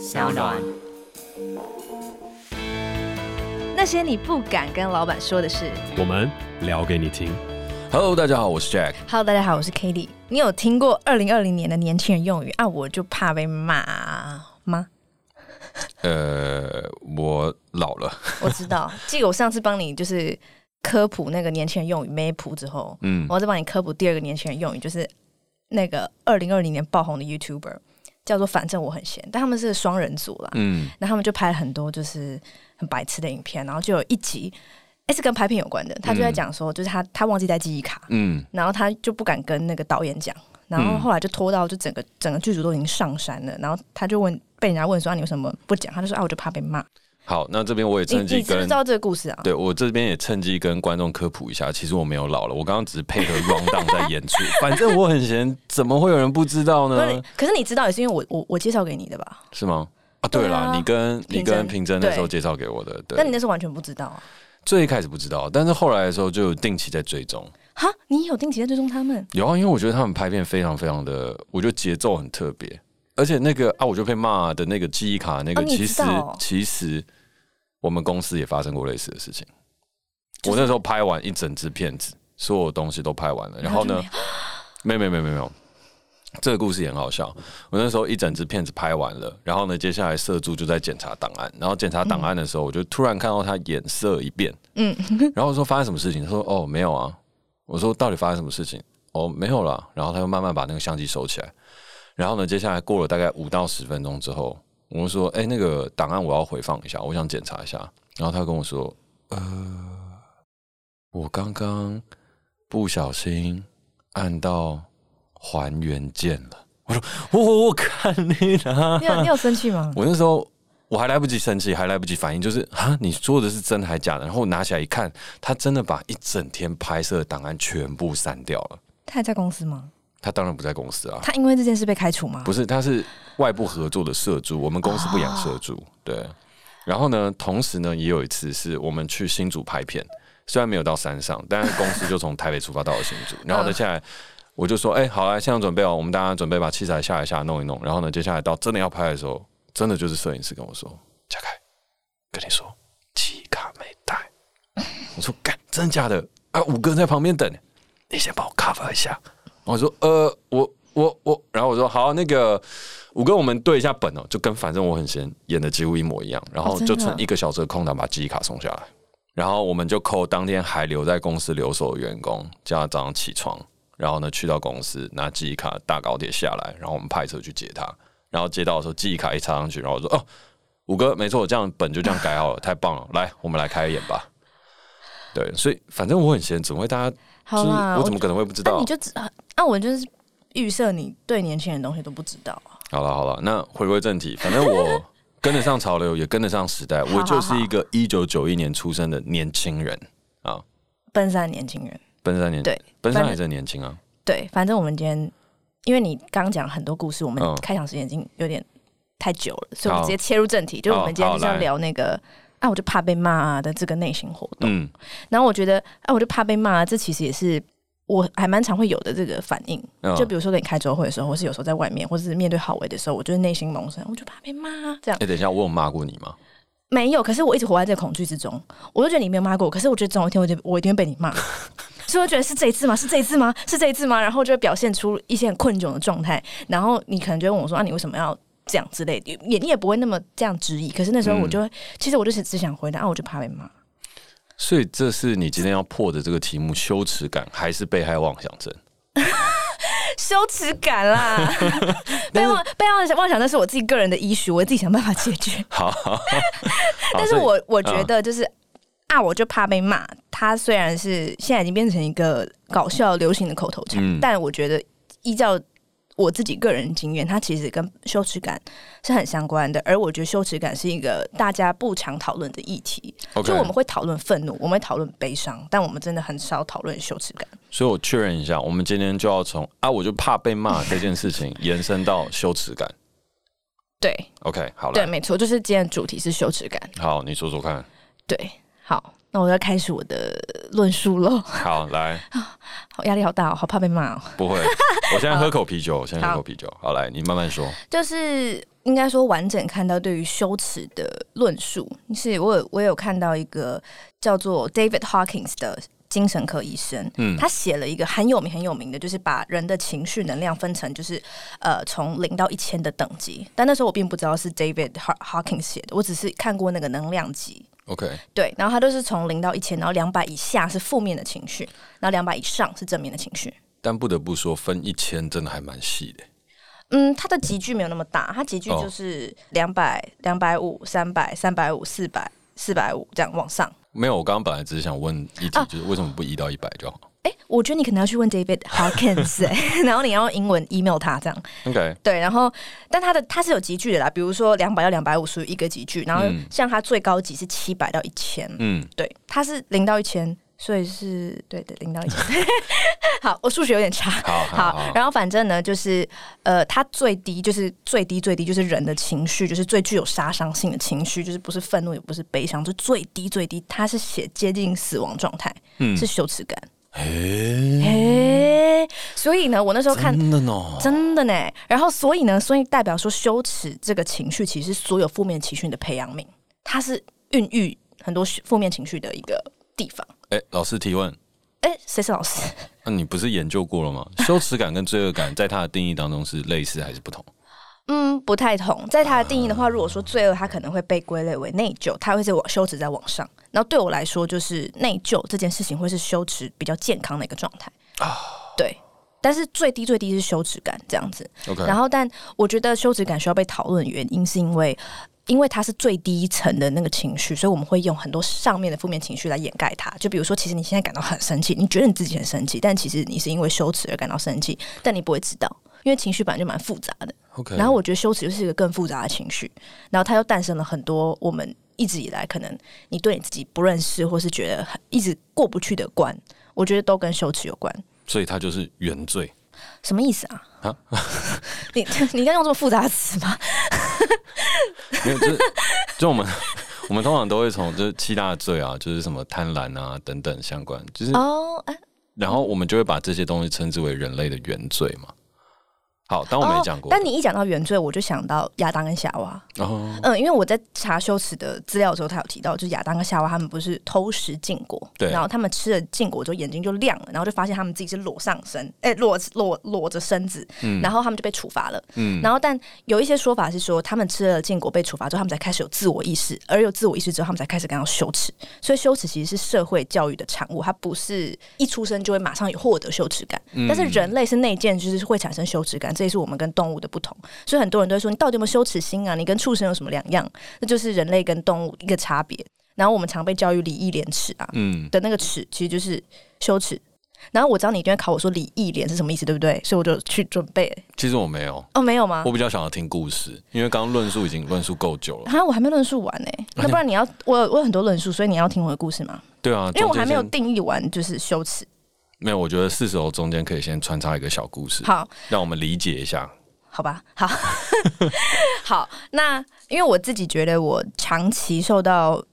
小暖。那些你不敢跟老板说的事，我们聊给你听。Hello，大家好，我是 Jack。Hello，大家好，我是 Katie。你有听过二零二零年的年轻人用语啊？我就怕被骂吗？呃，我老了。我知道，记得我上次帮你就是科普那个年轻人用语 map 之后，嗯，我要再帮你科普第二个年轻人用语，就是那个二零二零年爆红的 YouTuber。叫做反正我很闲，但他们是双人组啦。嗯，那他们就拍了很多就是很白痴的影片，然后就有一集，哎，是跟拍片有关的。他就在讲说，就是他他忘记带记忆卡，嗯，然后他就不敢跟那个导演讲，然后后来就拖到就整个整个剧组都已经上山了，然后他就问被人家问说，啊，你为什么不讲？他就说啊，我就怕被骂。好，那这边我也趁机跟，你知不知道这个故事啊？对，我这边也趁机跟观众科普一下，其实我没有老了，我刚刚只是配合 rundown 在演出。反正我很闲，怎么会有人不知道呢？可是你知道也是因为我我我介绍给你的吧？是吗？啊，对了，啊、你跟你跟平真那时候介绍给我的，对。但你那时候完全不知道啊？最一开始不知道，但是后来的时候就有定期在追踪。哈，你有定期在追踪他们？有啊，因为我觉得他们拍片非常非常的，我觉得节奏很特别，而且那个啊，我就被骂的那个记忆卡那个，其实、哦、其实。我们公司也发生过类似的事情。我那时候拍完一整支片子，所有东西都拍完了，然后呢，没有没有没有没有，这个故事也很好笑。我那时候一整支片子拍完了，然后呢，接下来摄助就在检查档案，然后检查档案的时候，我就突然看到他眼色一变，嗯，然后我说发生什么事情？他说哦没有啊。我说到底发生什么事情？哦没有了。然后他又慢慢把那个相机收起来，然后呢，接下来过了大概五到十分钟之后。我说：“哎、欸，那个档案我要回放一下，我想检查一下。”然后他跟我说：“呃，我刚刚不小心按到还原键了。”我说：“我我看你了。”你有你有生气吗？我那时候我还来不及生气，还来不及反应，就是啊，你说的是真的还假的？然后我拿起来一看，他真的把一整天拍摄的档案全部删掉了。他还在公司吗？他当然不在公司啊！他因为这件事被开除吗？不是，他是外部合作的社助，我们公司不养社助。对，然后呢，同时呢，也有一次是我们去新竹拍片，虽然没有到山上，但是公司就从台北出发到了新竹。然后呢，现在我就说，哎，好了，现在准备哦，我们大家准备把器材下来下来弄一弄。然后呢，接下来到真的要拍的时候，真的就是摄影师跟我说：“嘉凯，跟你说，机卡没带。” 我说：“干，真的假的？啊，五哥在旁边等，你先帮我 cover 一下。”我说呃，我我我，然后我说好，那个五哥，我们对一下本哦，就跟反正我很闲演的几乎一模一样，然后就趁一个小时的空档把记忆卡送下来，然后我们就扣当天还留在公司留守的员工，叫他早上起床，然后呢去到公司拿记忆卡，大高铁下来，然后我们派车去接他，然后接到的时候记忆卡一插上去，然后我说哦，五哥没错，这样本就这样改好了，太棒了，来我们来开演吧。对，所以反正我很闲，怎么会大家？好啦，我怎么可能会不知道？你就只啊，我就是预设你对年轻人的东西都不知道啊。好了好了，那回归正题，反正我 跟得上潮流，也跟得上时代，我就是一个一九九一年出生的年轻人啊。奔三年轻人，奔三年对，奔三还是年轻啊。对，反正我们今天，因为你刚讲很多故事，我们开场时间已经有点太久了，所以我们直接切入正题，就是我们今天就是要聊那个。啊，我就怕被骂的这个内心活动。嗯，然后我觉得，啊，我就怕被骂，这其实也是我还蛮常会有的这个反应。哦、就比如说跟你开周会的时候，或是有时候在外面，或是面对郝维的时候，我就是内心萌生，我就怕被骂这样。哎、欸，等一下，我有骂过你吗？没有，可是我一直活在这个恐惧之中。我就觉得你没有骂过我，可是我觉得总有一天，我就我一定会被你骂。所以我觉得是这一次吗？是这一次吗？是这一次吗？然后就会表现出一些很困窘的状态。然后你可能就问我说：“啊，你为什么要？”这样之类的，也你也不会那么这样质疑。可是那时候我就会，嗯、其实我就是只想回答，啊，我就怕被骂。所以这是你今天要破的这个题目：羞耻感还是被害妄想症？羞耻感啦，被妄被想妄想，那是我自己个人的 issue，我自己想办法解决。好，但是我我觉得就是啊，我就怕被骂。他虽然是现在已经变成一个搞笑流行的口头禅，嗯、但我觉得依照。我自己个人经验，它其实跟羞耻感是很相关的。而我觉得羞耻感是一个大家不常讨论的议题。就我们会讨论愤怒，我们会讨论悲伤，但我们真的很少讨论羞耻感。所以我确认一下，我们今天就要从啊，我就怕被骂这件事情 延伸到羞耻感。对，OK，好了，对，没错，就是今天的主题是羞耻感。好，你说说看。对，好。那我要开始我的论述喽。好，来。好，压力好大哦，好怕被骂哦。不会，我现在喝口啤酒，我现在喝口啤酒。好，来，你慢慢说。就是应该说完整看到对于羞耻的论述，是我有我有看到一个叫做 David Hawkins 的精神科医生，嗯，他写了一个很有名很有名的，就是把人的情绪能量分成就是呃从零到一千的等级，但那时候我并不知道是 David Hawkins 写的，我只是看过那个能量级，OK，对，然后它都是从零到一千，然后两百以下是负面的情绪，然后两百以上是正面的情绪，但不得不说分一千真的还蛮细的。嗯，它的级距没有那么大，它级距就是两百、两百五、三百、三百五、四百、四百五这样往上。没有，我刚刚本来只是想问一题，就是为什么不一到一百就好？哎、啊，我觉得你可能要去问 David Hawkins，哎，然后你要用英文 email 他这样。OK，对，然后但他的他是有级距的啦，比如说两百到两百五属于一个级距，然后像他最高级是七百到一千，嗯，对，他是零到一千。所以是对的，零到一千。好，我数学有点差。好，好，好，然后反正呢，就是呃，他最低就是最低最低就是人的情绪，就是最具有杀伤性的情绪，就是不是愤怒也不是悲伤，就最低最低，他是写接近死亡状态，嗯，是羞耻感。嘿，嘿，所以呢，我那时候看真的呢，真的呢。然后所以呢，所以代表说羞耻这个情绪，其实是所有负面情绪的培养皿，它是孕育很多负面情绪的一个地方。哎、欸，老师提问。哎、欸，谁是老师？那、啊、你不是研究过了吗？羞耻感跟罪恶感在它的定义当中是类似还是不同？嗯，不太同。在他的定义的话，如果说罪恶，他可能会被归类为内疚，他会是往羞耻在往上。然后对我来说，就是内疚这件事情会是羞耻比较健康的一个状态啊。对，但是最低最低是羞耻感这样子。OK。然后，但我觉得羞耻感需要被讨论的原因，是因为。因为它是最低层的那个情绪，所以我们会用很多上面的负面情绪来掩盖它。就比如说，其实你现在感到很生气，你觉得你自己很生气，但其实你是因为羞耻而感到生气，但你不会知道，因为情绪本来就蛮复杂的。然后我觉得羞耻就是一个更复杂的情绪，然后它又诞生了很多我们一直以来可能你对你自己不认识，或是觉得很一直过不去的关，我觉得都跟羞耻有关。所以它就是原罪。什么意思啊？啊 你你该用这么复杂的词吗？没有，就就我们 我们通常都会从就是七大罪啊，就是什么贪婪啊等等相关，就是哦，然后我们就会把这些东西称之为人类的原罪嘛。好，当我没讲过。但你一讲到原罪，我就想到亚当跟夏娃。哦，嗯，因为我在查羞耻的资料的时候，他有提到，就是亚当跟夏娃他们不是偷食禁果，对，然后他们吃了禁果之后眼睛就亮了，然后就发现他们自己是裸上身，哎、欸，裸裸裸着身子，嗯，然后他们就被处罚了，嗯，然后但有一些说法是说，他们吃了禁果被处罚之后，他们才开始有自我意识，而有自我意识之后，他们才开始感到羞耻，所以羞耻其实是社会教育的产物，它不是一出生就会马上有获得羞耻感，嗯，但是人类是内建，就是会产生羞耻感。这也是我们跟动物的不同，所以很多人都会说，你到底有没有羞耻心啊？你跟畜生有什么两样？那就是人类跟动物一个差别。然后我们常被教育礼义廉耻啊，嗯，的那个耻其实就是羞耻。然后我知道你一定会考我说礼义廉是什么意思，对不对？所以我就去准备。其实我没有哦，没有吗？我比较想要听故事，因为刚刚论述已经论述够久了。哈，我还没论述完呢。那不然你要我有我有很多论述，所以你要听我的故事吗？对啊，因为我还没有定义完，就是羞耻。没有，我觉得是时候中间可以先穿插一个小故事，好，让我们理解一下。好吧，好，好，那因为我自己觉得我长期受到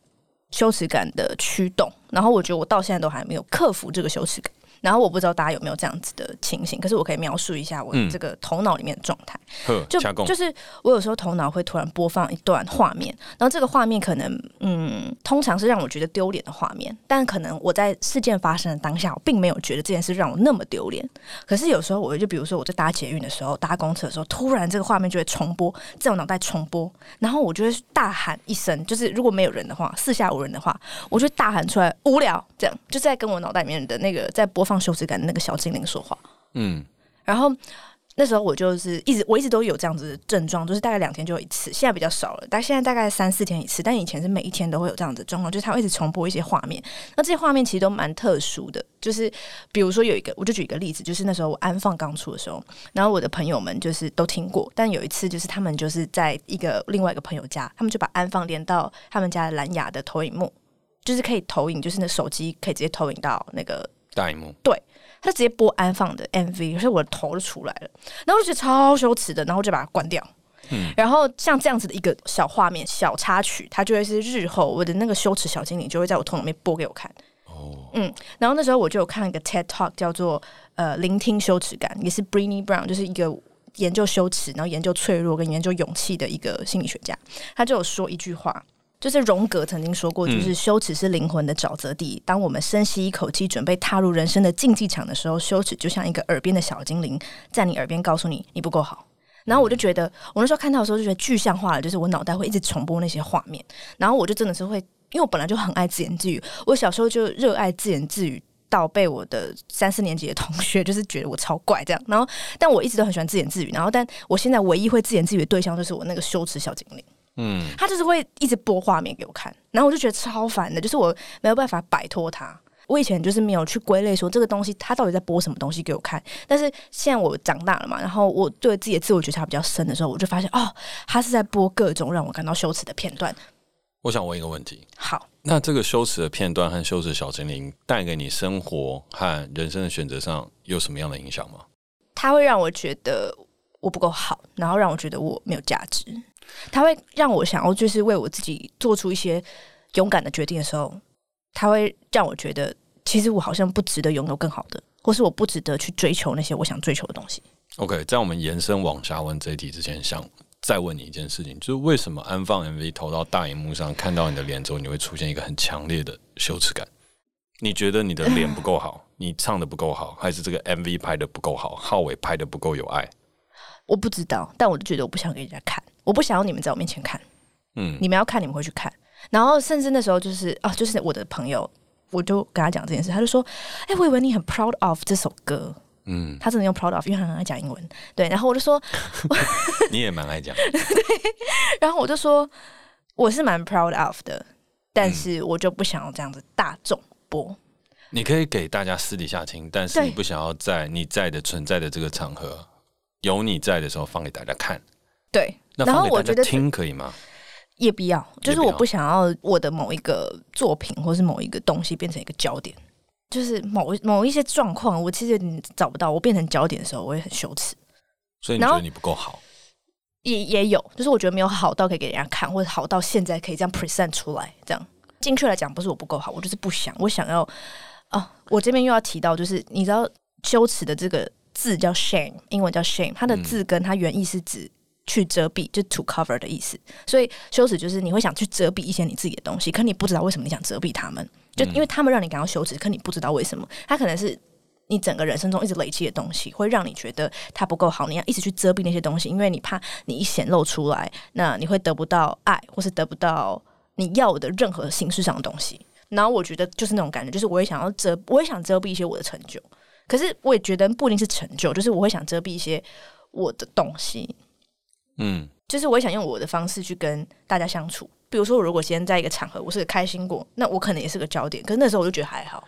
羞耻感的驱动，然后我觉得我到现在都还没有克服这个羞耻感。然后我不知道大家有没有这样子的情形，可是我可以描述一下我这个头脑里面的状态。嗯、就就是我有时候头脑会突然播放一段画面，然后这个画面可能嗯，通常是让我觉得丢脸的画面，但可能我在事件发生的当下，我并没有觉得这件事让我那么丢脸。可是有时候我就比如说我在搭捷运的时候，搭公车的时候，突然这个画面就会重播，在我脑袋重播，然后我就会大喊一声，就是如果没有人的话，四下无人的话，我就大喊出来无聊，这样就在跟我脑袋里面的那个在播放羞耻感的那个小精灵说话，嗯，然后那时候我就是一直我一直都有这样子的症状，就是大概两天就有一次，现在比较少了，但现在大概三四天一次，但以前是每一天都会有这样子的状况，就是他会一直重播一些画面，那这些画面其实都蛮特殊的，就是比如说有一个，我就举一个例子，就是那时候我安放刚出的时候，然后我的朋友们就是都听过，但有一次就是他们就是在一个另外一个朋友家，他们就把安放连到他们家的蓝牙的投影幕，就是可以投影，就是那手机可以直接投影到那个大荧幕，对。他直接播安放的 MV，所以我的头就出来了，然后我就觉得超羞耻的，然后就把它关掉。嗯，然后像这样子的一个小画面、小插曲，它就会是日后我的那个羞耻小精灵就会在我头里面播给我看。哦，嗯，然后那时候我就有看了一个 TED Talk，叫做呃聆听羞耻感，也是 Brené Brown，就是一个研究羞耻，然后研究脆弱跟研究勇气的一个心理学家，他就有说一句话，就是荣格曾经说过，就是羞耻是灵魂的沼泽地。当我们深吸一口气，准备踏入人生的竞技场的时候，羞耻就像一个耳边的小精灵，在你耳边告诉你你不够好。然后我就觉得，我那时候看到的时候就觉得具象化了，就是我脑袋会一直重播那些画面，然后我就真的是会，因为我本来就很爱自言自语，我小时候就热爱自言自语。到被我的三四年级的同学就是觉得我超怪这样，然后但我一直都很喜欢自言自语，然后但我现在唯一会自言自语的对象就是我那个羞耻小精灵，嗯，他就是会一直播画面给我看，然后我就觉得超烦的，就是我没有办法摆脱他。我以前就是没有去归类说这个东西他到底在播什么东西给我看，但是现在我长大了嘛，然后我对自己的自我觉察比较深的时候，我就发现哦，他是在播各种让我感到羞耻的片段。我想问一个问题，好。那这个羞耻的片段和羞耻小精灵带给你生活和人生的选择上有什么样的影响吗？它会让我觉得我不够好，然后让我觉得我没有价值。它会让我想要就是为我自己做出一些勇敢的决定的时候，他会让我觉得其实我好像不值得拥有更好的，或是我不值得去追求那些我想追求的东西。OK，在我们延伸往下问这一题之前，想。再问你一件事情，就是为什么安放 MV 投到大荧幕上，看到你的脸之后，你会出现一个很强烈的羞耻感？你觉得你的脸不够好，你唱的不够好，还是这个 MV 拍的不够好，浩伟拍的不够有爱？我不知道，但我就觉得我不想给人家看，我不想要你们在我面前看。嗯，你们要看，你们会去看。然后甚至那时候就是啊，就是我的朋友，我就跟他讲这件事，他就说：“哎、欸，我以为你很 proud of 这首歌。”嗯，他真的用 proud of，因为他很爱讲英文。对，然后我就说，你也蛮爱讲。对，然后我就说，我是蛮 proud of 的，但是我就不想要这样子大众播。你可以给大家私底下听，但是你不想要在你在的存在的这个场合，有你在的时候放给大家看。对，然后我觉得听可以吗？也必要，就是我不想要我的某一个作品或是某一个东西变成一个焦点。就是某某一些状况，我其实你找不到，我变成焦点的时候，我也很羞耻。所以你觉得你不够好？也也有，就是我觉得没有好到可以给人家看，或者好到现在可以这样 present 出来。这样，精确来讲，不是我不够好，我就是不想。我想要啊，我这边又要提到，就是你知道羞耻的这个字叫 shame，英文叫 shame，它的字根它原意是指去遮蔽，就 to cover 的意思。所以羞耻就是你会想去遮蔽一些你自己的东西，可你不知道为什么你想遮蔽他们。就因为他们让你感到羞耻，可你不知道为什么。他可能是你整个人生中一直累积的东西，会让你觉得它不够好。你要一直去遮蔽那些东西，因为你怕你一显露出来，那你会得不到爱，或是得不到你要的任何形式上的东西。然后我觉得就是那种感觉，就是我也想要遮，我也想遮蔽一些我的成就。可是我也觉得不一定是成就，就是我会想遮蔽一些我的东西。嗯，就是我也想用我的方式去跟大家相处。比如说，我如果今天在一个场合，我是个开心果，那我可能也是个焦点。可是那时候我就觉得还好。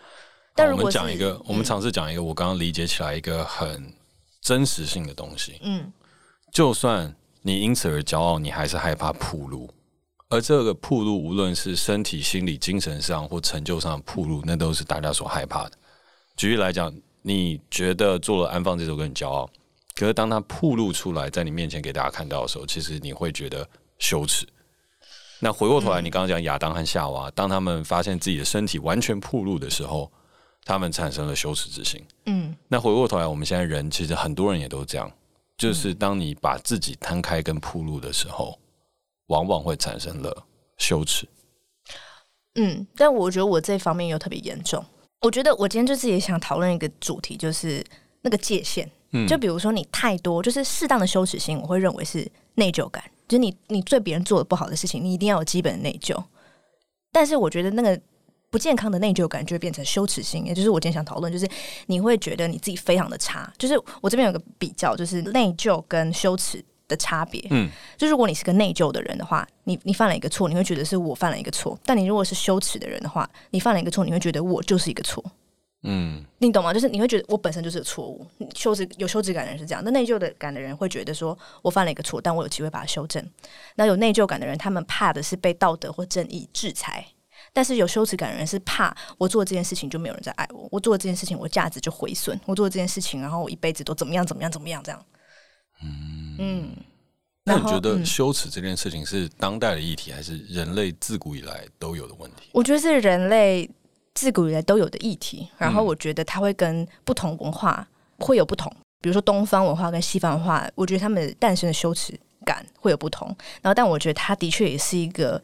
但如果我们讲一个，我们尝试讲一个，我刚刚理解起来一个很真实性的东西。嗯，就算你因此而骄傲，你还是害怕铺路。而这个铺路，无论是身体、心理、精神上或成就上的暴露，那都是大家所害怕的。举例来讲，你觉得做了安放这首歌很骄傲，可是当他暴露出来，在你面前给大家看到的时候，其实你会觉得羞耻。那回过头来，你刚刚讲亚当和夏娃，当他们发现自己的身体完全暴露的时候，他们产生了羞耻之心。嗯，那回过头来，我们现在人其实很多人也都这样，就是当你把自己摊开跟暴露的时候，往往会产生了羞耻。嗯，但我觉得我这方面又特别严重。我觉得我今天就是也想讨论一个主题，就是那个界限。嗯，就比如说你太多，就是适当的羞耻心，我会认为是内疚感。就是你，你对别人做的不好的事情，你一定要有基本的内疚。但是我觉得那个不健康的内疚感就会变成羞耻心，也就是我今天想讨论，就是你会觉得你自己非常的差。就是我这边有个比较，就是内疚跟羞耻的差别。嗯，就如果你是个内疚的人的话，你你犯了一个错，你会觉得是我犯了一个错；但你如果是羞耻的人的话，你犯了一个错，你会觉得我就是一个错。嗯，你懂吗？就是你会觉得我本身就是个错误，羞耻有羞耻感的人是这样，那内疚的感的人会觉得说我犯了一个错，但我有机会把它修正。那有内疚感的人，他们怕的是被道德或正义制裁，但是有羞耻感的人是怕我做这件事情就没有人在爱我，我做这件事情我价值就毁损，我做这件事情然后我一辈子都怎么样怎么样怎么样这样。嗯嗯，那你觉得羞耻这件事情是当代的议题，还是人类自古以来都有的问题？我觉得是人类。自古以来都有的议题，然后我觉得它会跟不同文化会有不同。比如说东方文化跟西方文化，我觉得他们诞生的羞耻感会有不同。然后，但我觉得它的确也是一个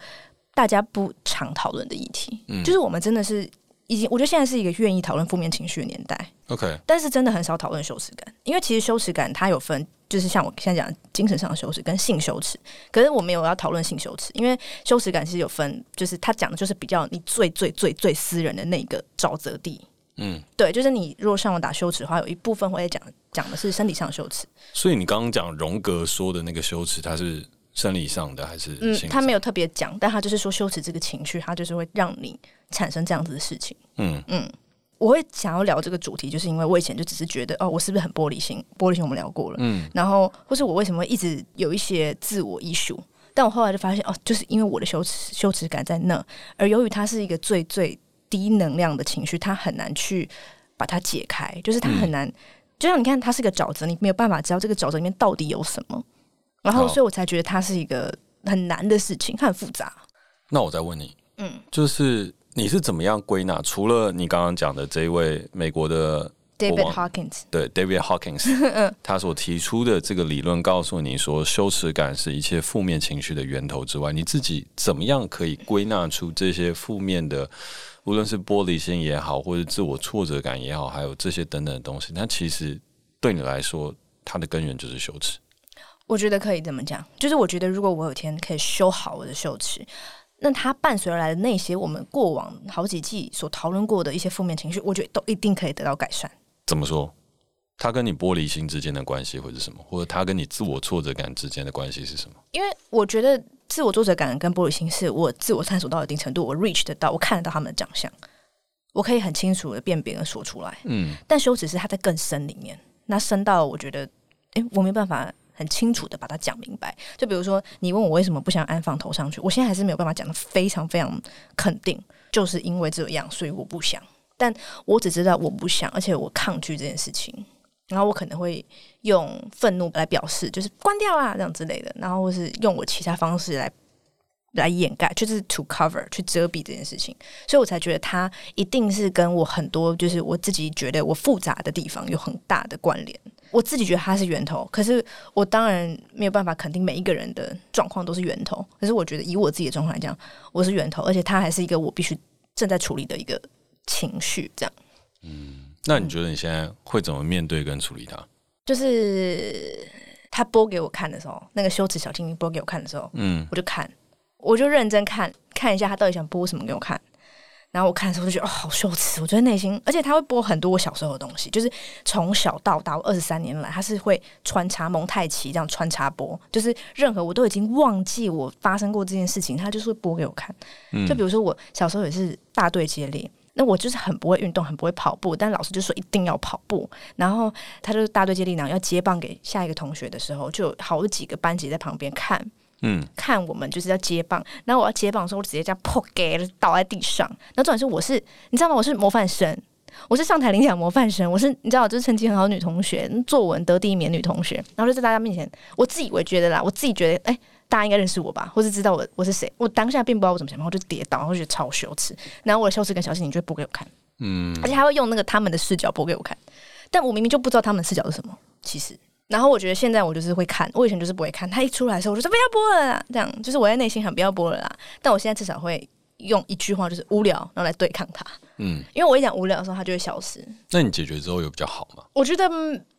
大家不常讨论的议题。嗯，就是我们真的是已经，我觉得现在是一个愿意讨论负面情绪的年代。OK，但是真的很少讨论羞耻感，因为其实羞耻感它有分，就是像我现在讲精神上的羞耻跟性羞耻。可是我没有要讨论性羞耻，因为羞耻感其实有分，就是他讲的就是比较你最最最最私人的那个沼泽地。嗯，对，就是你如果上网打羞耻的话，有一部分会讲讲的是身体上的羞耻。所以你刚刚讲荣格说的那个羞耻，它是生理上的还是？嗯，他没有特别讲，但他就是说羞耻这个情绪，他就是会让你产生这样子的事情。嗯嗯。我会想要聊这个主题，就是因为我以前就只是觉得，哦，我是不是很玻璃心？玻璃心我们聊过了，嗯，然后或是我为什么会一直有一些自我 issue？但我后来就发现，哦，就是因为我的羞耻羞耻感在那，而由于它是一个最最低能量的情绪，它很难去把它解开，就是它很难，嗯、就像你看，它是个沼泽，你没有办法知道这个沼泽里面到底有什么，然后，所以我才觉得它是一个很难的事情，它很复杂。那我再问你，嗯，就是。你是怎么样归纳？除了你刚刚讲的这一位美国的 David Hawkins，对 David Hawkins，他所提出的这个理论，告诉你说羞耻感是一切负面情绪的源头之外，你自己怎么样可以归纳出这些负面的，无论是玻璃心也好，或者自我挫折感也好，还有这些等等的东西，那其实对你来说，它的根源就是羞耻。我觉得可以这么讲，就是我觉得如果我有一天可以修好我的羞耻。那它伴随而来的那些我们过往好几季所讨论过的一些负面情绪，我觉得都一定可以得到改善。怎么说？它跟你玻璃心之间的关系会是什么？或者它跟你自我挫折感之间的关系是什么？因为我觉得自我挫折感跟玻璃心是我自我探索到一定程度，我 reach 得到，我看得到他们的长相，我可以很清楚的辨别跟说出来。嗯，但羞耻是它在更深里面，那深到我觉得，哎、欸，我没办法。很清楚的把它讲明白，就比如说你问我为什么不想安放头上去，我现在还是没有办法讲的非常非常肯定，就是因为这样，所以我不想。但我只知道我不想，而且我抗拒这件事情，然后我可能会用愤怒来表示，就是关掉啦这样之类的，然后或是用我其他方式来来掩盖，就是 to cover 去遮蔽这件事情，所以我才觉得它一定是跟我很多就是我自己觉得我复杂的地方有很大的关联。我自己觉得他是源头，可是我当然没有办法肯定每一个人的状况都是源头。可是我觉得以我自己的状况来讲，我是源头，而且它还是一个我必须正在处理的一个情绪。这样，嗯，那你觉得你现在会怎么面对跟处理它？就是他播给我看的时候，那个羞耻小精灵播给我看的时候，嗯，我就看，我就认真看看一下他到底想播什么给我看。然后我看的时候就觉得哦，好羞耻！我觉得内心，而且他会播很多我小时候的东西，就是从小到大二十三年来，他是会穿插蒙太奇这样穿插播，就是任何我都已经忘记我发生过这件事情，他就是会播给我看。就比如说我小时候也是大队接力，那我就是很不会运动，很不会跑步，但老师就说一定要跑步，然后他就是大队接力，然后要接棒给下一个同学的时候，就有好几个班级在旁边看。嗯，看我们就是要接棒，然后我要接棒的时候，我直接这样扑给倒在地上。然后重点是我是，你知道吗？我是模范生，我是上台领奖模范生，我是你知道，我就是成绩很好的女同学，作文得第一名女同学。然后就在大家面前，我自以为觉得啦，我自己觉得，哎、欸，大家应该认识我吧，或是知道我我是谁。我当下并不知道我怎么想，然后就跌倒，然后就觉得超羞耻。然后我的羞耻跟小心，你就会播给我看，嗯，而且还会用那个他们的视角播给我看，但我明明就不知道他们的视角是什么，其实。然后我觉得现在我就是会看，我以前就是不会看。他一出来的时候，我就说不要播了啦，这样就是我在内心很不要播了啦。但我现在至少会用一句话，就是无聊，然后来对抗他。嗯，因为我一讲无聊的时候，他就会消失。那你解决之后有比较好吗？我觉得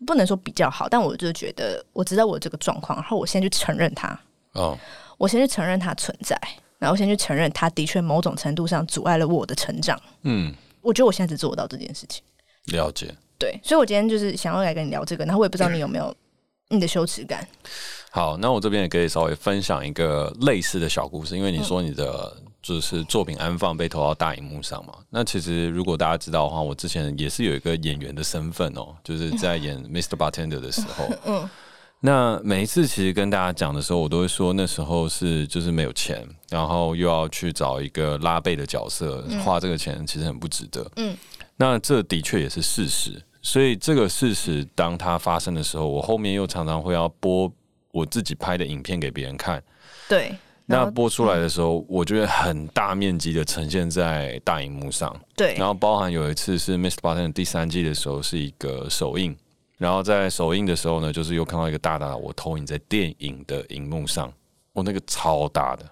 不能说比较好，但我就觉得我知道我这个状况，然后我先去承认它。哦，我先去承认它存在，然后先去承认它的确某种程度上阻碍了我的成长。嗯，我觉得我现在只做得到这件事情。了解。对，所以我今天就是想要来跟你聊这个，然后我也不知道你有没有 你的羞耻感。好，那我这边也可以稍微分享一个类似的小故事，因为你说你的就是作品安放被投到大荧幕上嘛。那其实如果大家知道的话，我之前也是有一个演员的身份哦，就是在演 Mr. Bartender 的时候。嗯。那每一次其实跟大家讲的时候，我都会说那时候是就是没有钱，然后又要去找一个拉背的角色，花这个钱其实很不值得。嗯。那这的确也是事实，所以这个事实当它发生的时候，我后面又常常会要播我自己拍的影片给别人看。对，那播出来的时候，我觉得很大面积的呈现在大荧幕上。对，然后包含有一次是《Mr. Bartender》第三季的时候，是一个首映。然后在首映的时候呢，就是又看到一个大大的我投影在电影的荧幕上，我那个超大的。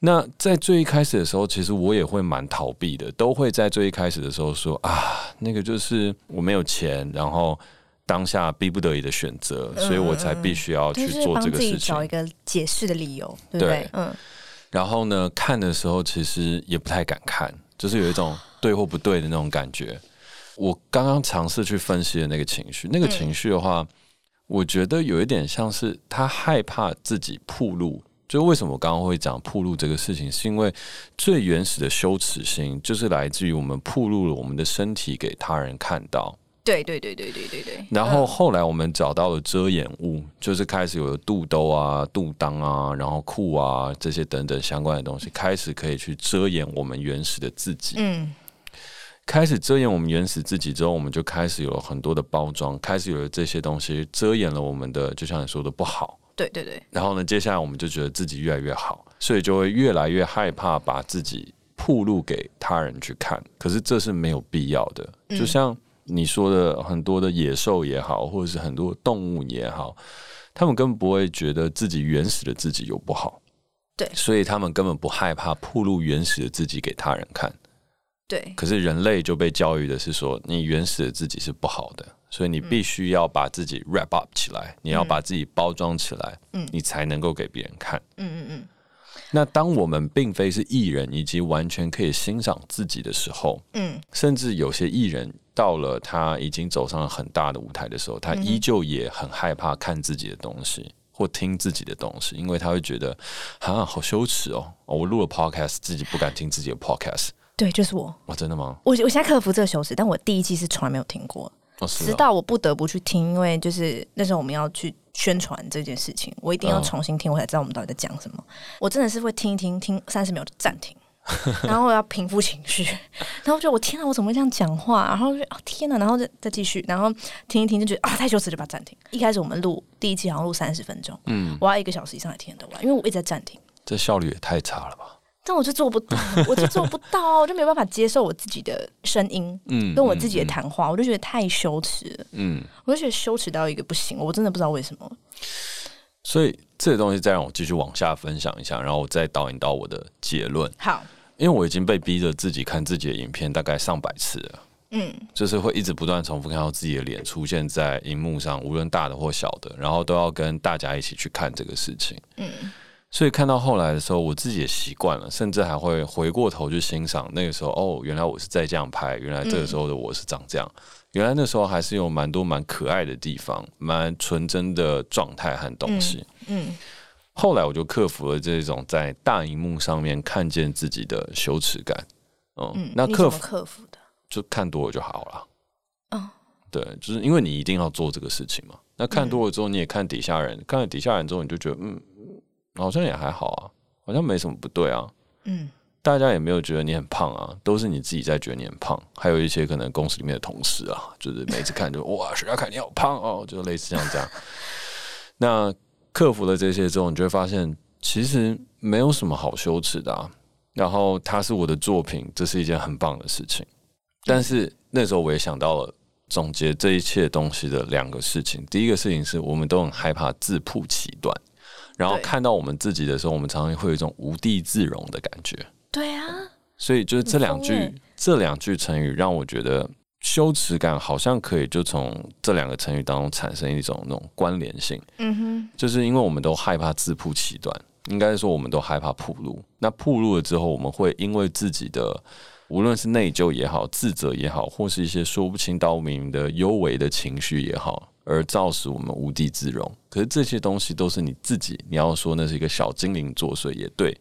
那在最一开始的时候，其实我也会蛮逃避的，都会在最一开始的时候说啊，那个就是我没有钱，然后当下逼不得已的选择，所以我才必须要去做这个事情，找一个解释的理由，对不对？嗯。然后呢，看的时候其实也不太敢看，就是有一种对或不对的那种感觉。我刚刚尝试去分析的那个情绪，那个情绪的话，我觉得有一点像是他害怕自己暴露。就为什么我刚刚会讲暴露这个事情，是因为最原始的羞耻心，就是来自于我们暴露了我们的身体给他人看到。对对对对对对对。然后后来我们找到了遮掩物，就是开始有了肚兜啊、肚裆啊，然后裤啊这些等等相关的东西，开始可以去遮掩我们原始的自己。嗯。开始遮掩我们原始自己之后，我们就开始有了很多的包装，开始有了这些东西遮掩了我们的，就像你说的不好。对对对。然后呢，接下来我们就觉得自己越来越好，所以就会越来越害怕把自己暴露给他人去看。可是这是没有必要的。就像你说的，很多的野兽也好，或者是很多动物也好，他们根本不会觉得自己原始的自己有不好。对。所以他们根本不害怕暴露原始的自己给他人看。对，可是人类就被教育的是说，你原始的自己是不好的，所以你必须要把自己 wrap up 起来，嗯、你要把自己包装起来，嗯，你才能够给别人看，嗯嗯嗯。那当我们并非是艺人，以及完全可以欣赏自己的时候，嗯，甚至有些艺人到了他已经走上了很大的舞台的时候，他依旧也很害怕看自己的东西或听自己的东西，因为他会觉得啊，好羞耻哦，我录了 podcast，自己不敢听自己的 podcast。对，就是我。哇，真的吗？我我现在克服这个羞耻，但我第一季是从来没有听过，哦是哦，直到我不得不去听，因为就是那时候我们要去宣传这件事情，我一定要重新听，我才知道我们到底在讲什么。哦、我真的是会听一听，听三十秒就暂停，然后我要平复情绪，然后就我天哪，我怎么会这样讲话？然后就哦天哪，然后再再继续，然后听一听就觉得啊太羞耻，就把它暂停。一开始我们录第一期好像录三十分钟，嗯，我要一个小时以上才听得完，因为我一直在暂停。这效率也太差了吧！但我就做不到，我就做不到，我就没有办法接受我自己的声音，嗯，跟我自己的谈话，我就觉得太羞耻了，嗯，我就觉得羞耻到一个不行，我真的不知道为什么。所以这个东西再让我继续往下分享一下，然后我再导引到我的结论。好，因为我已经被逼着自己看自己的影片大概上百次了，嗯，就是会一直不断重复看到自己的脸出现在荧幕上，无论大的或小的，然后都要跟大家一起去看这个事情，嗯。所以看到后来的时候，我自己也习惯了，甚至还会回过头去欣赏那个时候。哦，原来我是在这样拍，原来这个时候的我是长这样，嗯、原来那时候还是有蛮多蛮可爱的地方，蛮纯真的状态和东西。嗯，嗯后来我就克服了这种在大荧幕上面看见自己的羞耻感。嗯，嗯那克服克服的，就看多了就好了。嗯，对，就是因为你一定要做这个事情嘛。那看多了之后，你也看底下人，嗯、看了底下人之后，你就觉得嗯。好像也还好啊，好像没什么不对啊。嗯，大家也没有觉得你很胖啊，都是你自己在觉得你很胖。还有一些可能公司里面的同事啊，就是每次看就 哇，徐家凯你好胖哦，就类似像这样。那克服了这些之后，你就会发现其实没有什么好羞耻的啊。然后它是我的作品，这是一件很棒的事情。但是那时候我也想到了总结这一切东西的两个事情。第一个事情是我们都很害怕自曝其短。然后看到我们自己的时候，我们常常会有一种无地自容的感觉。对啊，所以就是这两句这两句成语，让我觉得羞耻感好像可以就从这两个成语当中产生一种那种关联性。嗯哼，就是因为我们都害怕自曝其短，应该说我们都害怕暴露。那暴露了之后，我们会因为自己的无论是内疚也好、自责也好，或是一些说不清道不明的幽微的情绪也好。而造使我们无地自容。可是这些东西都是你自己，你要说那是一个小精灵作祟也对，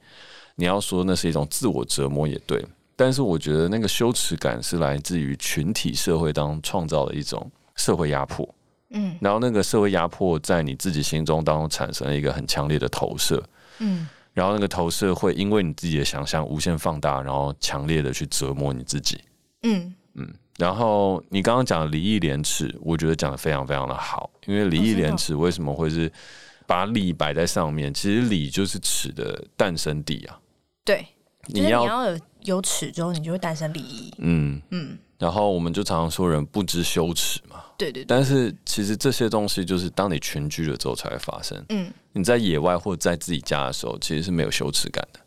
你要说那是一种自我折磨也对。但是我觉得那个羞耻感是来自于群体社会当中创造的一种社会压迫，嗯，然后那个社会压迫在你自己心中当中产生了一个很强烈的投射，嗯，然后那个投射会因为你自己的想象无限放大，然后强烈的去折磨你自己，嗯嗯。然后你刚刚讲的礼义廉耻，我觉得讲的非常非常的好，因为礼义廉耻为什么会是把礼摆在上面？其实礼就是耻的诞生地啊。对，你要你要有有耻之后，你就会诞生礼仪。嗯嗯，然后我们就常常说人不知羞耻嘛。对对对。但是其实这些东西就是当你群居了之后才会发生。嗯。你在野外或者在自己家的时候，其实是没有羞耻感的。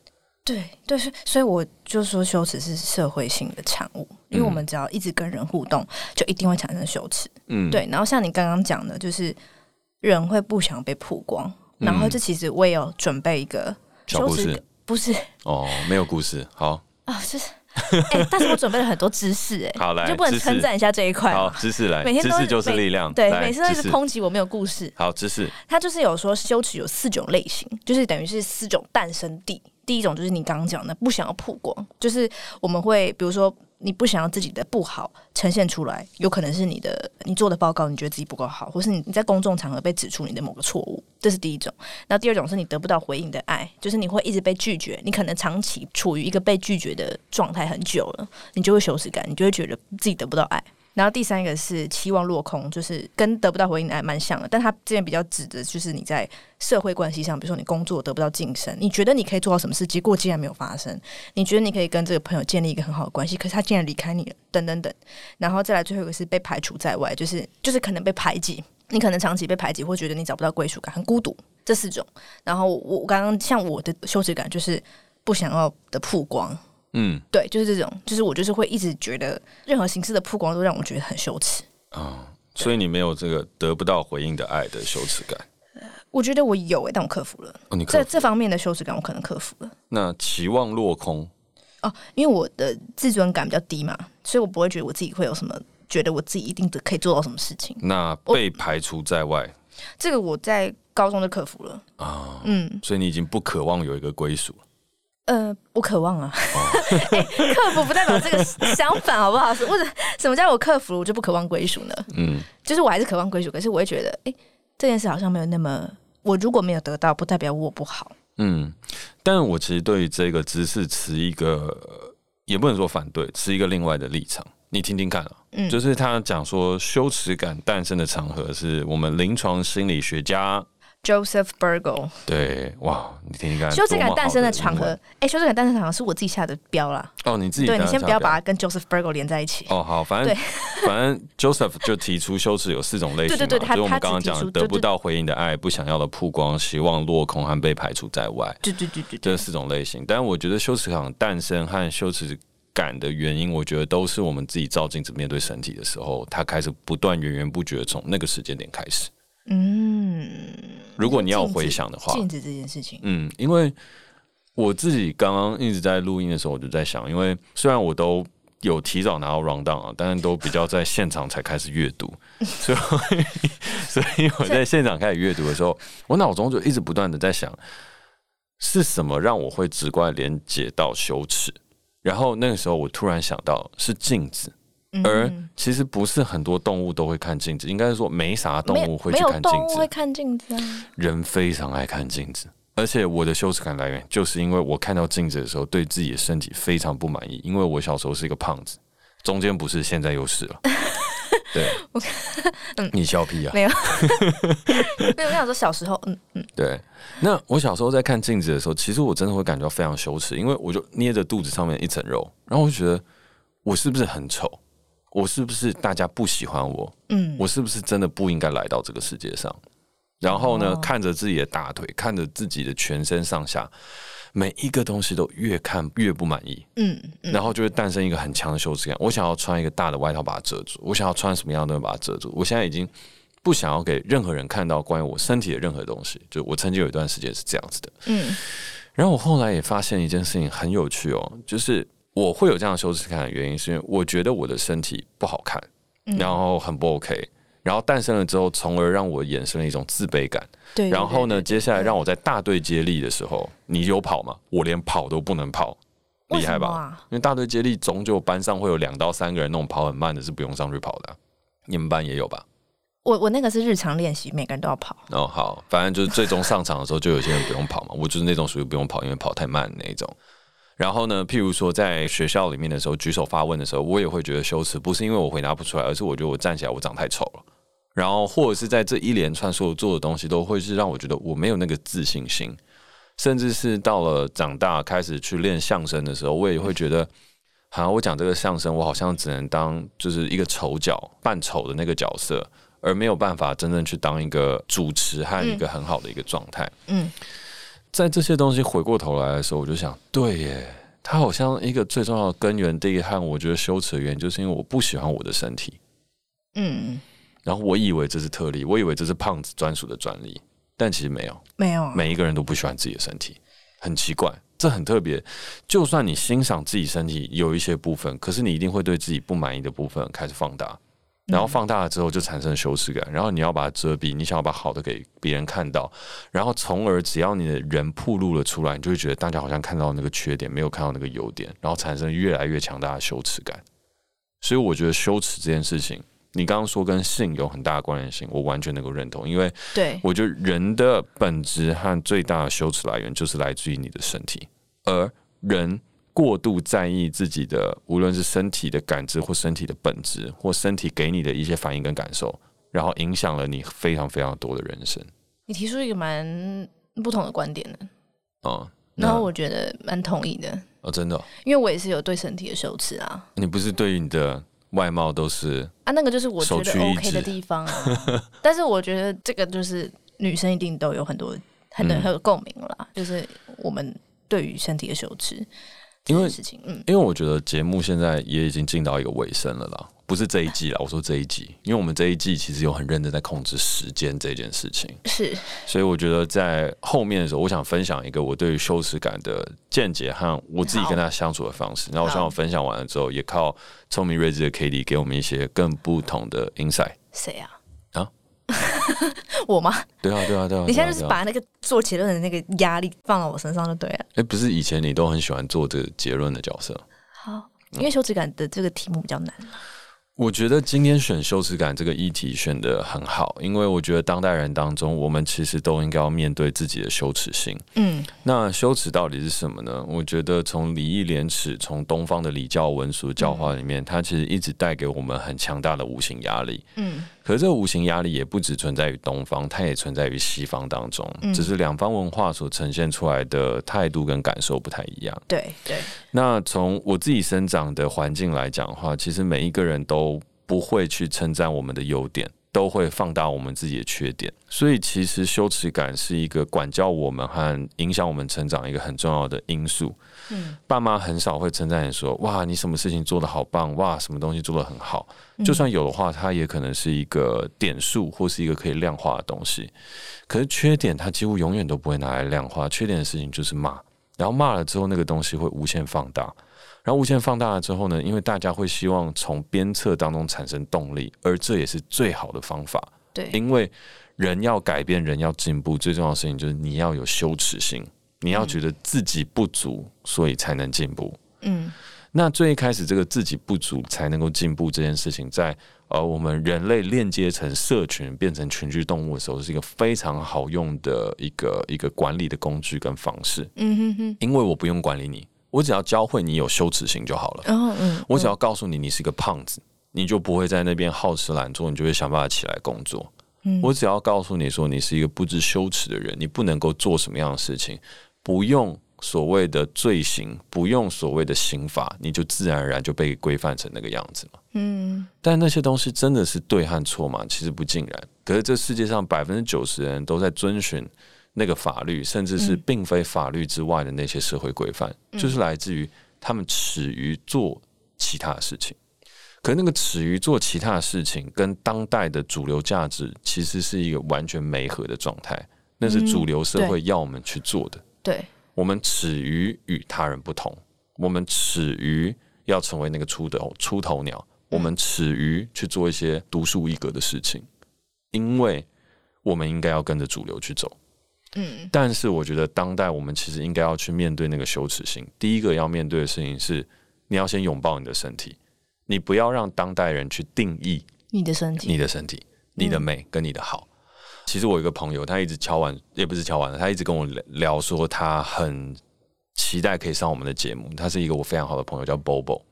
对对，所以我就说羞耻是社会性的产物，因为我们只要一直跟人互动，就一定会产生羞耻。嗯。对。然后像你刚刚讲的，就是人会不想被曝光，然后这其实我也有准备一个小故事，不是？哦，没有故事。好。啊，就是。哎、欸，但是我准备了很多知识、欸，哎，好来，就不能称赞一下这一块？好，知识来，每天知识就是力量。对，每次都是抨击我没有故事。好，知识。他就是有说羞耻有四种类型，就是等于是四种诞生地。第一种就是你刚刚讲的，不想要曝光，就是我们会比如说。你不想要自己的不好呈现出来，有可能是你的你做的报告，你觉得自己不够好，或是你你在公众场合被指出你的某个错误，这是第一种。那第二种是你得不到回应的爱，就是你会一直被拒绝，你可能长期处于一个被拒绝的状态很久了，你就会羞耻感，你就会觉得自己得不到爱。然后第三个是期望落空，就是跟得不到回应还蛮像的，但他这边比较指的就是你在社会关系上，比如说你工作得不到晋升，你觉得你可以做到什么事，结果竟然没有发生；你觉得你可以跟这个朋友建立一个很好的关系，可是他竟然离开你了，等等等。然后再来最后一个是被排除在外，就是就是可能被排挤，你可能长期被排挤，或觉得你找不到归属感，很孤独。这四种。然后我我刚刚像我的羞耻感就是不想要的曝光。嗯，对，就是这种，就是我就是会一直觉得任何形式的曝光都让我觉得很羞耻啊、哦。所以你没有这个得不到回应的爱的羞耻感？我觉得我有诶，但我克服了。哦，你克服这这方面的羞耻感，我可能克服了。那期望落空哦，因为我的自尊感比较低嘛，所以我不会觉得我自己会有什么，觉得我自己一定得可以做到什么事情。那被排除在外，这个我在高中就克服了啊、哦。嗯，所以你已经不渴望有一个归属。呃，我渴望啊，欸、克服不代表这个 相反，好不好？或者什么叫我克服，我就不渴望归属呢？嗯，就是我还是渴望归属，可是我会觉得，哎、欸，这件事好像没有那么，我如果没有得到，不代表我不好。嗯，但我其实对于这个知识持一个，也不能说反对，持一个另外的立场。你听听看啊，嗯，就是他讲说，羞耻感诞生的场合是我们临床心理学家。Joseph Burgo，对，哇，你听听看，羞耻感诞生的场合，哎、欸，羞耻感诞生的场合是我自己下的标啦。哦，你自己对，你先不要把它跟 Joseph Burgo 连在一起。哦，好，反正 反正 Joseph 就提出羞耻有四种类型嘛，对对对，就是我们刚刚讲得不到回应的爱，不想要的曝光，希望落空和被排除在外。对对对对，这四种类型。但我觉得羞耻感诞生和羞耻感的原因，我觉得都是我们自己照镜子面对身体的时候，它开始不断源源不绝从那个时间点开始。嗯，如果你要回想的话，镜子这件事情，嗯，因为我自己刚刚一直在录音的时候，我就在想，因为虽然我都有提早拿到 rundown 啊，但是都比较在现场才开始阅读，所以所以我在现场开始阅读的时候，我脑中就一直不断的在想，是什么让我会直观连接到羞耻？然后那个时候我突然想到是镜子。而其实不是很多动物都会看镜子，应该是说没啥动物会去看镜子。动物会看镜子啊。人非常爱看镜子，而且我的羞耻感来源就是因为我看到镜子的时候，对自己的身体非常不满意。因为我小时候是一个胖子，中间不是，现在又是了。对，我嗯，你笑屁啊？没有，没有。我想说小时候，嗯嗯，对。那我小时候在看镜子的时候，其实我真的会感觉到非常羞耻，因为我就捏着肚子上面一层肉，然后我就觉得我是不是很丑？我是不是大家不喜欢我？嗯，我是不是真的不应该来到这个世界上？然后呢，看着自己的大腿，看着自己的全身上下，每一个东西都越看越不满意。嗯，然后就会诞生一个很强的羞耻感。我想要穿一个大的外套把它遮住，我想要穿什么样的东西把它遮住。我现在已经不想要给任何人看到关于我身体的任何东西。就我曾经有一段时间是这样子的。嗯，然后我后来也发现一件事情很有趣哦，就是。我会有这样的羞耻感的原因，是因为我觉得我的身体不好看，然后很不 OK，然后诞生了之后，从而让我衍生了一种自卑感。对，然后呢，接下来让我在大队接力的时候，你有跑吗？我连跑都不能跑，厉害吧？因为大队接力终究班上会有两到三个人，那种跑很慢的是不用上去跑的。你们班也有吧？我我那个是日常练习，每个人都要跑。哦，好，反正就是最终上场的时候，就有些人不用跑嘛。我就是那种属于不用跑，因为跑太慢的那一种。然后呢，譬如说在学校里面的时候，举手发问的时候，我也会觉得羞耻，不是因为我回答不出来，而是我觉得我站起来我长太丑了。然后或者是在这一连串所有做的东西，都会是让我觉得我没有那个自信心。甚至是到了长大开始去练相声的时候，我也会觉得好像我讲这个相声，我好像只能当就是一个丑角扮丑的那个角色，而没有办法真正去当一个主持和一个很好的一个状态。嗯，在这些东西回过头来的时候，我就想，对耶，它好像一个最重要的根源，第一和我觉得羞耻的原因，就是因为我不喜欢我的身体。嗯，然后我以为这是特例，我以为这是胖子专属的专利，但其实没有，没有，每一个人都不喜欢自己的身体，很奇怪。这很特别，就算你欣赏自己身体有一些部分，可是你一定会对自己不满意的部分开始放大，然后放大了之后就产生羞耻感，然后你要把它遮蔽，你想要把好的给别人看到，然后从而只要你的人暴露了出来，你就会觉得大家好像看到那个缺点，没有看到那个优点，然后产生越来越强大的羞耻感。所以我觉得羞耻这件事情。你刚刚说跟性有很大的关联性，我完全能够认同，因为对我觉得人的本质和最大的羞耻来源就是来自于你的身体，而人过度在意自己的无论是身体的感知或身体的本质或身体给你的一些反应跟感受，然后影响了你非常非常多的人生。你提出一个蛮不同的观点的，哦，然后我觉得蛮同意的哦，真的，哦，因为我也是有对身体的羞耻啊。你不是对于你的。外貌都是啊，那个就是我觉得 OK 的地方啊。但是我觉得这个就是女生一定都有很多很多很有共鸣了，就是我们对于身体的羞耻。因为事情，嗯，因为我觉得节目现在也已经进到一个尾声了啦，不是这一季啦，我说这一季，因为我们这一季其实有很认真在控制时间这件事情，是，所以我觉得在后面的时候，我想分享一个我对于羞耻感的见解和我自己跟他相处的方式。然后我想我分享完了之后，也靠聪明睿智的 Cady 给我们一些更不同的 insight。谁啊？我吗？对啊，对啊，对啊！你现在就是把那个做结论的那个压力放到我身上就对了。哎，不是以前你都很喜欢做这个结论的角色？好，因为羞耻感的这个题目比较难。我觉得今天选羞耻感这个议题选的很好，因为我觉得当代人当中，我们其实都应该要面对自己的羞耻心。嗯，那羞耻到底是什么呢？我觉得从礼义廉耻，从东方的礼教文俗教化里面，它其实一直带给我们很强大的无形压力。嗯，可是这个无形压力也不只存在于东方，它也存在于西方当中，只是两方文化所呈现出来的态度跟感受不太一样。对对。那从我自己生长的环境来讲的话，其实每一个人都。不会去称赞我们的优点，都会放大我们自己的缺点。所以，其实羞耻感是一个管教我们和影响我们成长一个很重要的因素。嗯，爸妈很少会称赞你说：“哇，你什么事情做得好棒！哇，什么东西做得很好。”就算有的话，它也可能是一个点数或是一个可以量化的东西。可是缺点，它几乎永远都不会拿来量化。缺点的事情就是骂，然后骂了之后，那个东西会无限放大。然后无限放大了之后呢，因为大家会希望从鞭策当中产生动力，而这也是最好的方法。对，因为人要改变，人要进步，最重要的事情就是你要有羞耻心，你要觉得自己不足，所以才能进步。嗯，那最一开始这个自己不足才能够进步这件事情，在呃我们人类链接成社群，变成群居动物的时候，是一个非常好用的一个一个管理的工具跟方式。嗯哼哼，因为我不用管理你。我只要教会你有羞耻心就好了。嗯嗯，我只要告诉你，你是个胖子，你就不会在那边好吃懒做，你就会想办法起来工作。嗯，我只要告诉你说，你是一个不知羞耻的人，你不能够做什么样的事情，不用所谓的罪行，不用所谓的刑法，你就自然而然就被规范成那个样子嘛。嗯，但那些东西真的是对和错吗？其实不尽然。可是这世界上百分之九十的人都在遵循。那个法律，甚至是并非法律之外的那些社会规范，嗯、就是来自于他们耻于做其他的事情。可那个耻于做其他的事情，跟当代的主流价值其实是一个完全没合的状态。那是主流社会要我们去做的。对，我们耻于与他人不同，我们耻于要成为那个出头出头鸟，我们耻于去做一些独树一格的事情，因为我们应该要跟着主流去走。嗯，但是我觉得当代我们其实应该要去面对那个羞耻心。第一个要面对的事情是，你要先拥抱你的身体，你不要让当代人去定义你的身体、你的身体、你的美跟你的好。其实我有一个朋友，他一直敲完，也不是敲完了，他一直跟我聊说，他很期待可以上我们的节目。他是一个我非常好的朋友，叫 Bobo，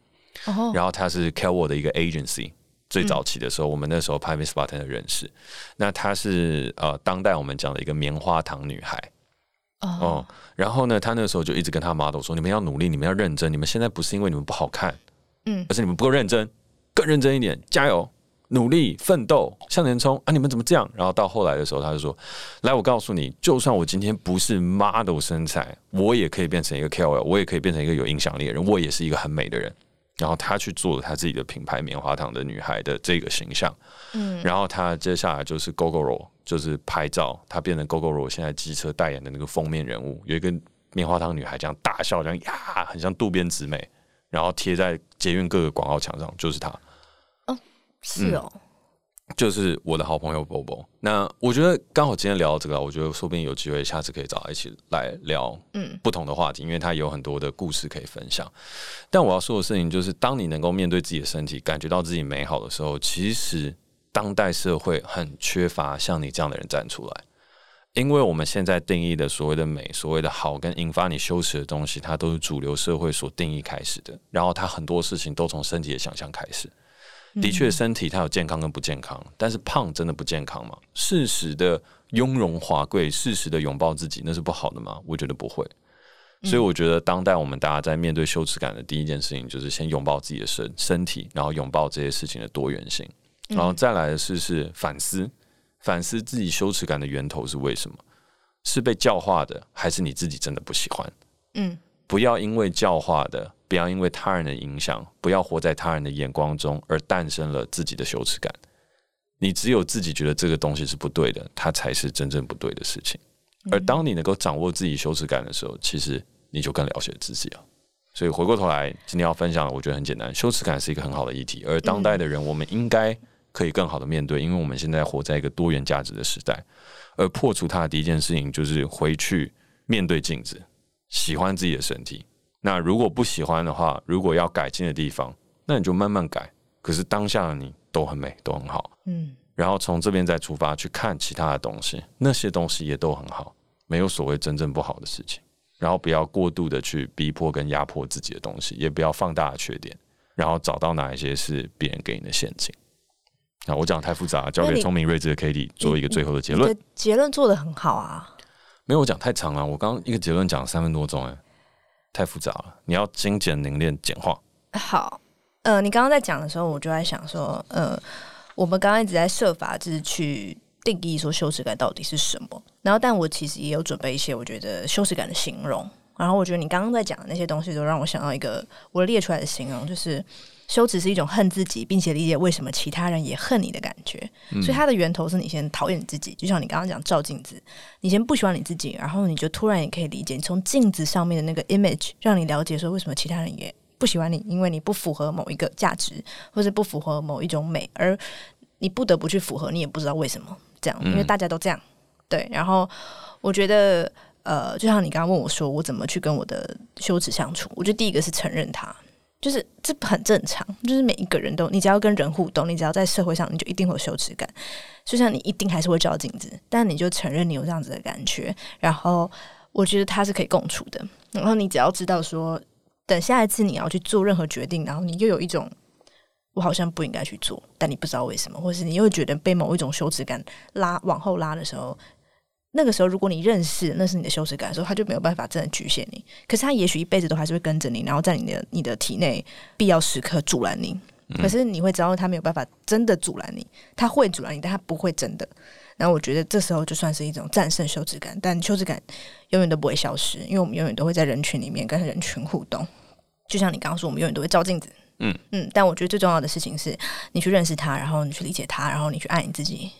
然后他是 Kelwo 的一个 agency。最早期的时候，嗯、我们那时候拍 Miss Button 的认识。那她是呃，当代我们讲的一个棉花糖女孩。哦、oh. 嗯，然后呢，她那个时候就一直跟她 model 说：“你们要努力，你们要认真，你们现在不是因为你们不好看，嗯，而是你们不够认真，更认真一点，加油，努力，奋斗，向前冲啊！你们怎么这样？”然后到后来的时候，她就说：“来，我告诉你，就算我今天不是 model 身材，我也可以变成一个 KOL，我也可以变成一个有影响力的人，我也是一个很美的人。”然后他去做了他自己的品牌棉花糖的女孩的这个形象，嗯，然后他接下来就是 Gogoro，就是拍照，他变成 Gogoro 现在机车代言的那个封面人物，有一个棉花糖女孩这样大笑，这样呀，很像渡边直美，然后贴在捷运各个广告墙上，就是她。哦，是哦。嗯就是我的好朋友 Bobo，那我觉得刚好今天聊到这个，我觉得说不定有机会下次可以找他一起来聊，嗯，不同的话题，因为他有很多的故事可以分享。但我要说的事情就是，当你能够面对自己的身体，感觉到自己美好的时候，其实当代社会很缺乏像你这样的人站出来，因为我们现在定义的所谓的美、所谓的好，跟引发你羞耻的东西，它都是主流社会所定义开始的，然后它很多事情都从身体的想象开始。的确，身体它有健康跟不健康，但是胖真的不健康吗？适时的雍容华贵，适时的拥抱自己，那是不好的吗？我觉得不会。所以我觉得，当代我们大家在面对羞耻感的第一件事情，就是先拥抱自己的身身体，然后拥抱这些事情的多元性，然后再来的是是反思，反思自己羞耻感的源头是为什么？是被教化的，还是你自己真的不喜欢？嗯，不要因为教化的。不要因为他人的影响，不要活在他人的眼光中，而诞生了自己的羞耻感。你只有自己觉得这个东西是不对的，它才是真正不对的事情。而当你能够掌握自己羞耻感的时候，其实你就更了解自己了。所以回过头来，今天要分享的，我觉得很简单，羞耻感是一个很好的议题。而当代的人，我们应该可以更好的面对，因为我们现在活在一个多元价值的时代。而破除它的第一件事情，就是回去面对镜子，喜欢自己的身体。那如果不喜欢的话，如果要改进的地方，那你就慢慢改。可是当下的你都很美，都很好。嗯，然后从这边再出发去看其他的东西，那些东西也都很好，没有所谓真正不好的事情。然后不要过度的去逼迫跟压迫自己的东西，也不要放大的缺点，然后找到哪一些是别人给你的陷阱。那我讲太复杂，交给聪明睿智的 Cady 做一个最后的结论。结论做的很好啊，没有我讲太长了，我刚刚一个结论讲了三分多钟，哎。太复杂了，你要精简、凝练、简化。好，呃，你刚刚在讲的时候，我就在想说，呃，我们刚刚一直在设法就是去定义说羞耻感到底是什么。然后，但我其实也有准备一些我觉得羞耻感的形容。然后，我觉得你刚刚在讲的那些东西，都让我想到一个我列出来的形容，就是。羞耻是一种恨自己，并且理解为什么其他人也恨你的感觉。嗯、所以它的源头是你先讨厌你自己，就像你刚刚讲照镜子，你先不喜欢你自己，然后你就突然也可以理解，你从镜子上面的那个 image，让你了解说为什么其他人也不喜欢你，因为你不符合某一个价值，或是不符合某一种美，而你不得不去符合，你也不知道为什么这样，因为大家都这样。对，然后我觉得，呃，就像你刚刚问我说，我怎么去跟我的羞耻相处？我觉得第一个是承认它。就是这很正常，就是每一个人都，你只要跟人互动，你只要在社会上，你就一定会有羞耻感。就像你一定还是会照镜子，但你就承认你有这样子的感觉，然后我觉得它是可以共处的。然后你只要知道说，等下一次你要去做任何决定，然后你又有一种我好像不应该去做，但你不知道为什么，或是你又觉得被某一种羞耻感拉往后拉的时候。那个时候，如果你认识那是你的羞耻感的时候，他就没有办法真的局限你。可是他也许一辈子都还是会跟着你，然后在你的你的体内必要时刻阻拦你。可是你会知道他没有办法真的阻拦你，他会阻拦你，但他不会真的。然后我觉得这时候就算是一种战胜羞耻感，但羞耻感永远都不会消失，因为我们永远都会在人群里面跟人群互动。就像你刚刚说，我们永远都会照镜子。嗯嗯，但我觉得最重要的事情是你去认识他，然后你去理解他，然后你去爱你自己。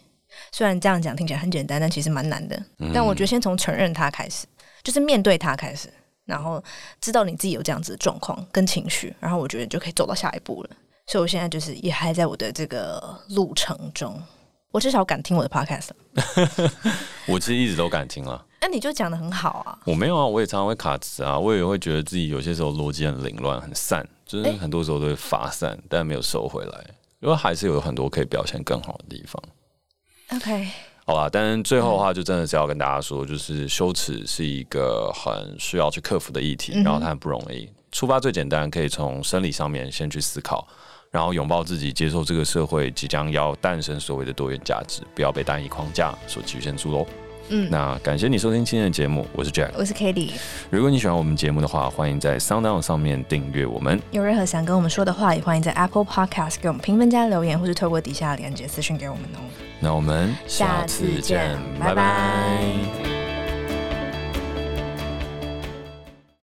虽然这样讲听起来很简单，但其实蛮难的。但我觉得先从承认它开始，就是面对它开始，然后知道你自己有这样子的状况跟情绪，然后我觉得就可以走到下一步了。所以我现在就是也还在我的这个路程中，我至少敢听我的 podcast。我其实一直都敢听啊。那你就讲的很好啊。我没有啊，我也常常会卡词啊，我也会觉得自己有些时候逻辑很凌乱、很散，就是很多时候都会发散，欸、但没有收回来，因为还是有很多可以表现更好的地方。OK，好吧，但最后的话就真的是要跟大家说，就是羞耻是一个很需要去克服的议题，然后它很不容易。出发最简单，可以从生理上面先去思考，然后拥抱自己，接受这个社会即将要诞生所谓的多元价值，不要被单一框架所局限住喽。嗯，那感谢你收听今天的节目，我是 Jack，我是 Cady。如果你喜欢我们节目的话，欢迎在 SoundOn 上面订阅我们。有任何想跟我们说的话，也欢迎在 Apple Podcast 给我们评分加留言，或是透过底下的链接私讯给我们哦。那我们下次见，拜拜。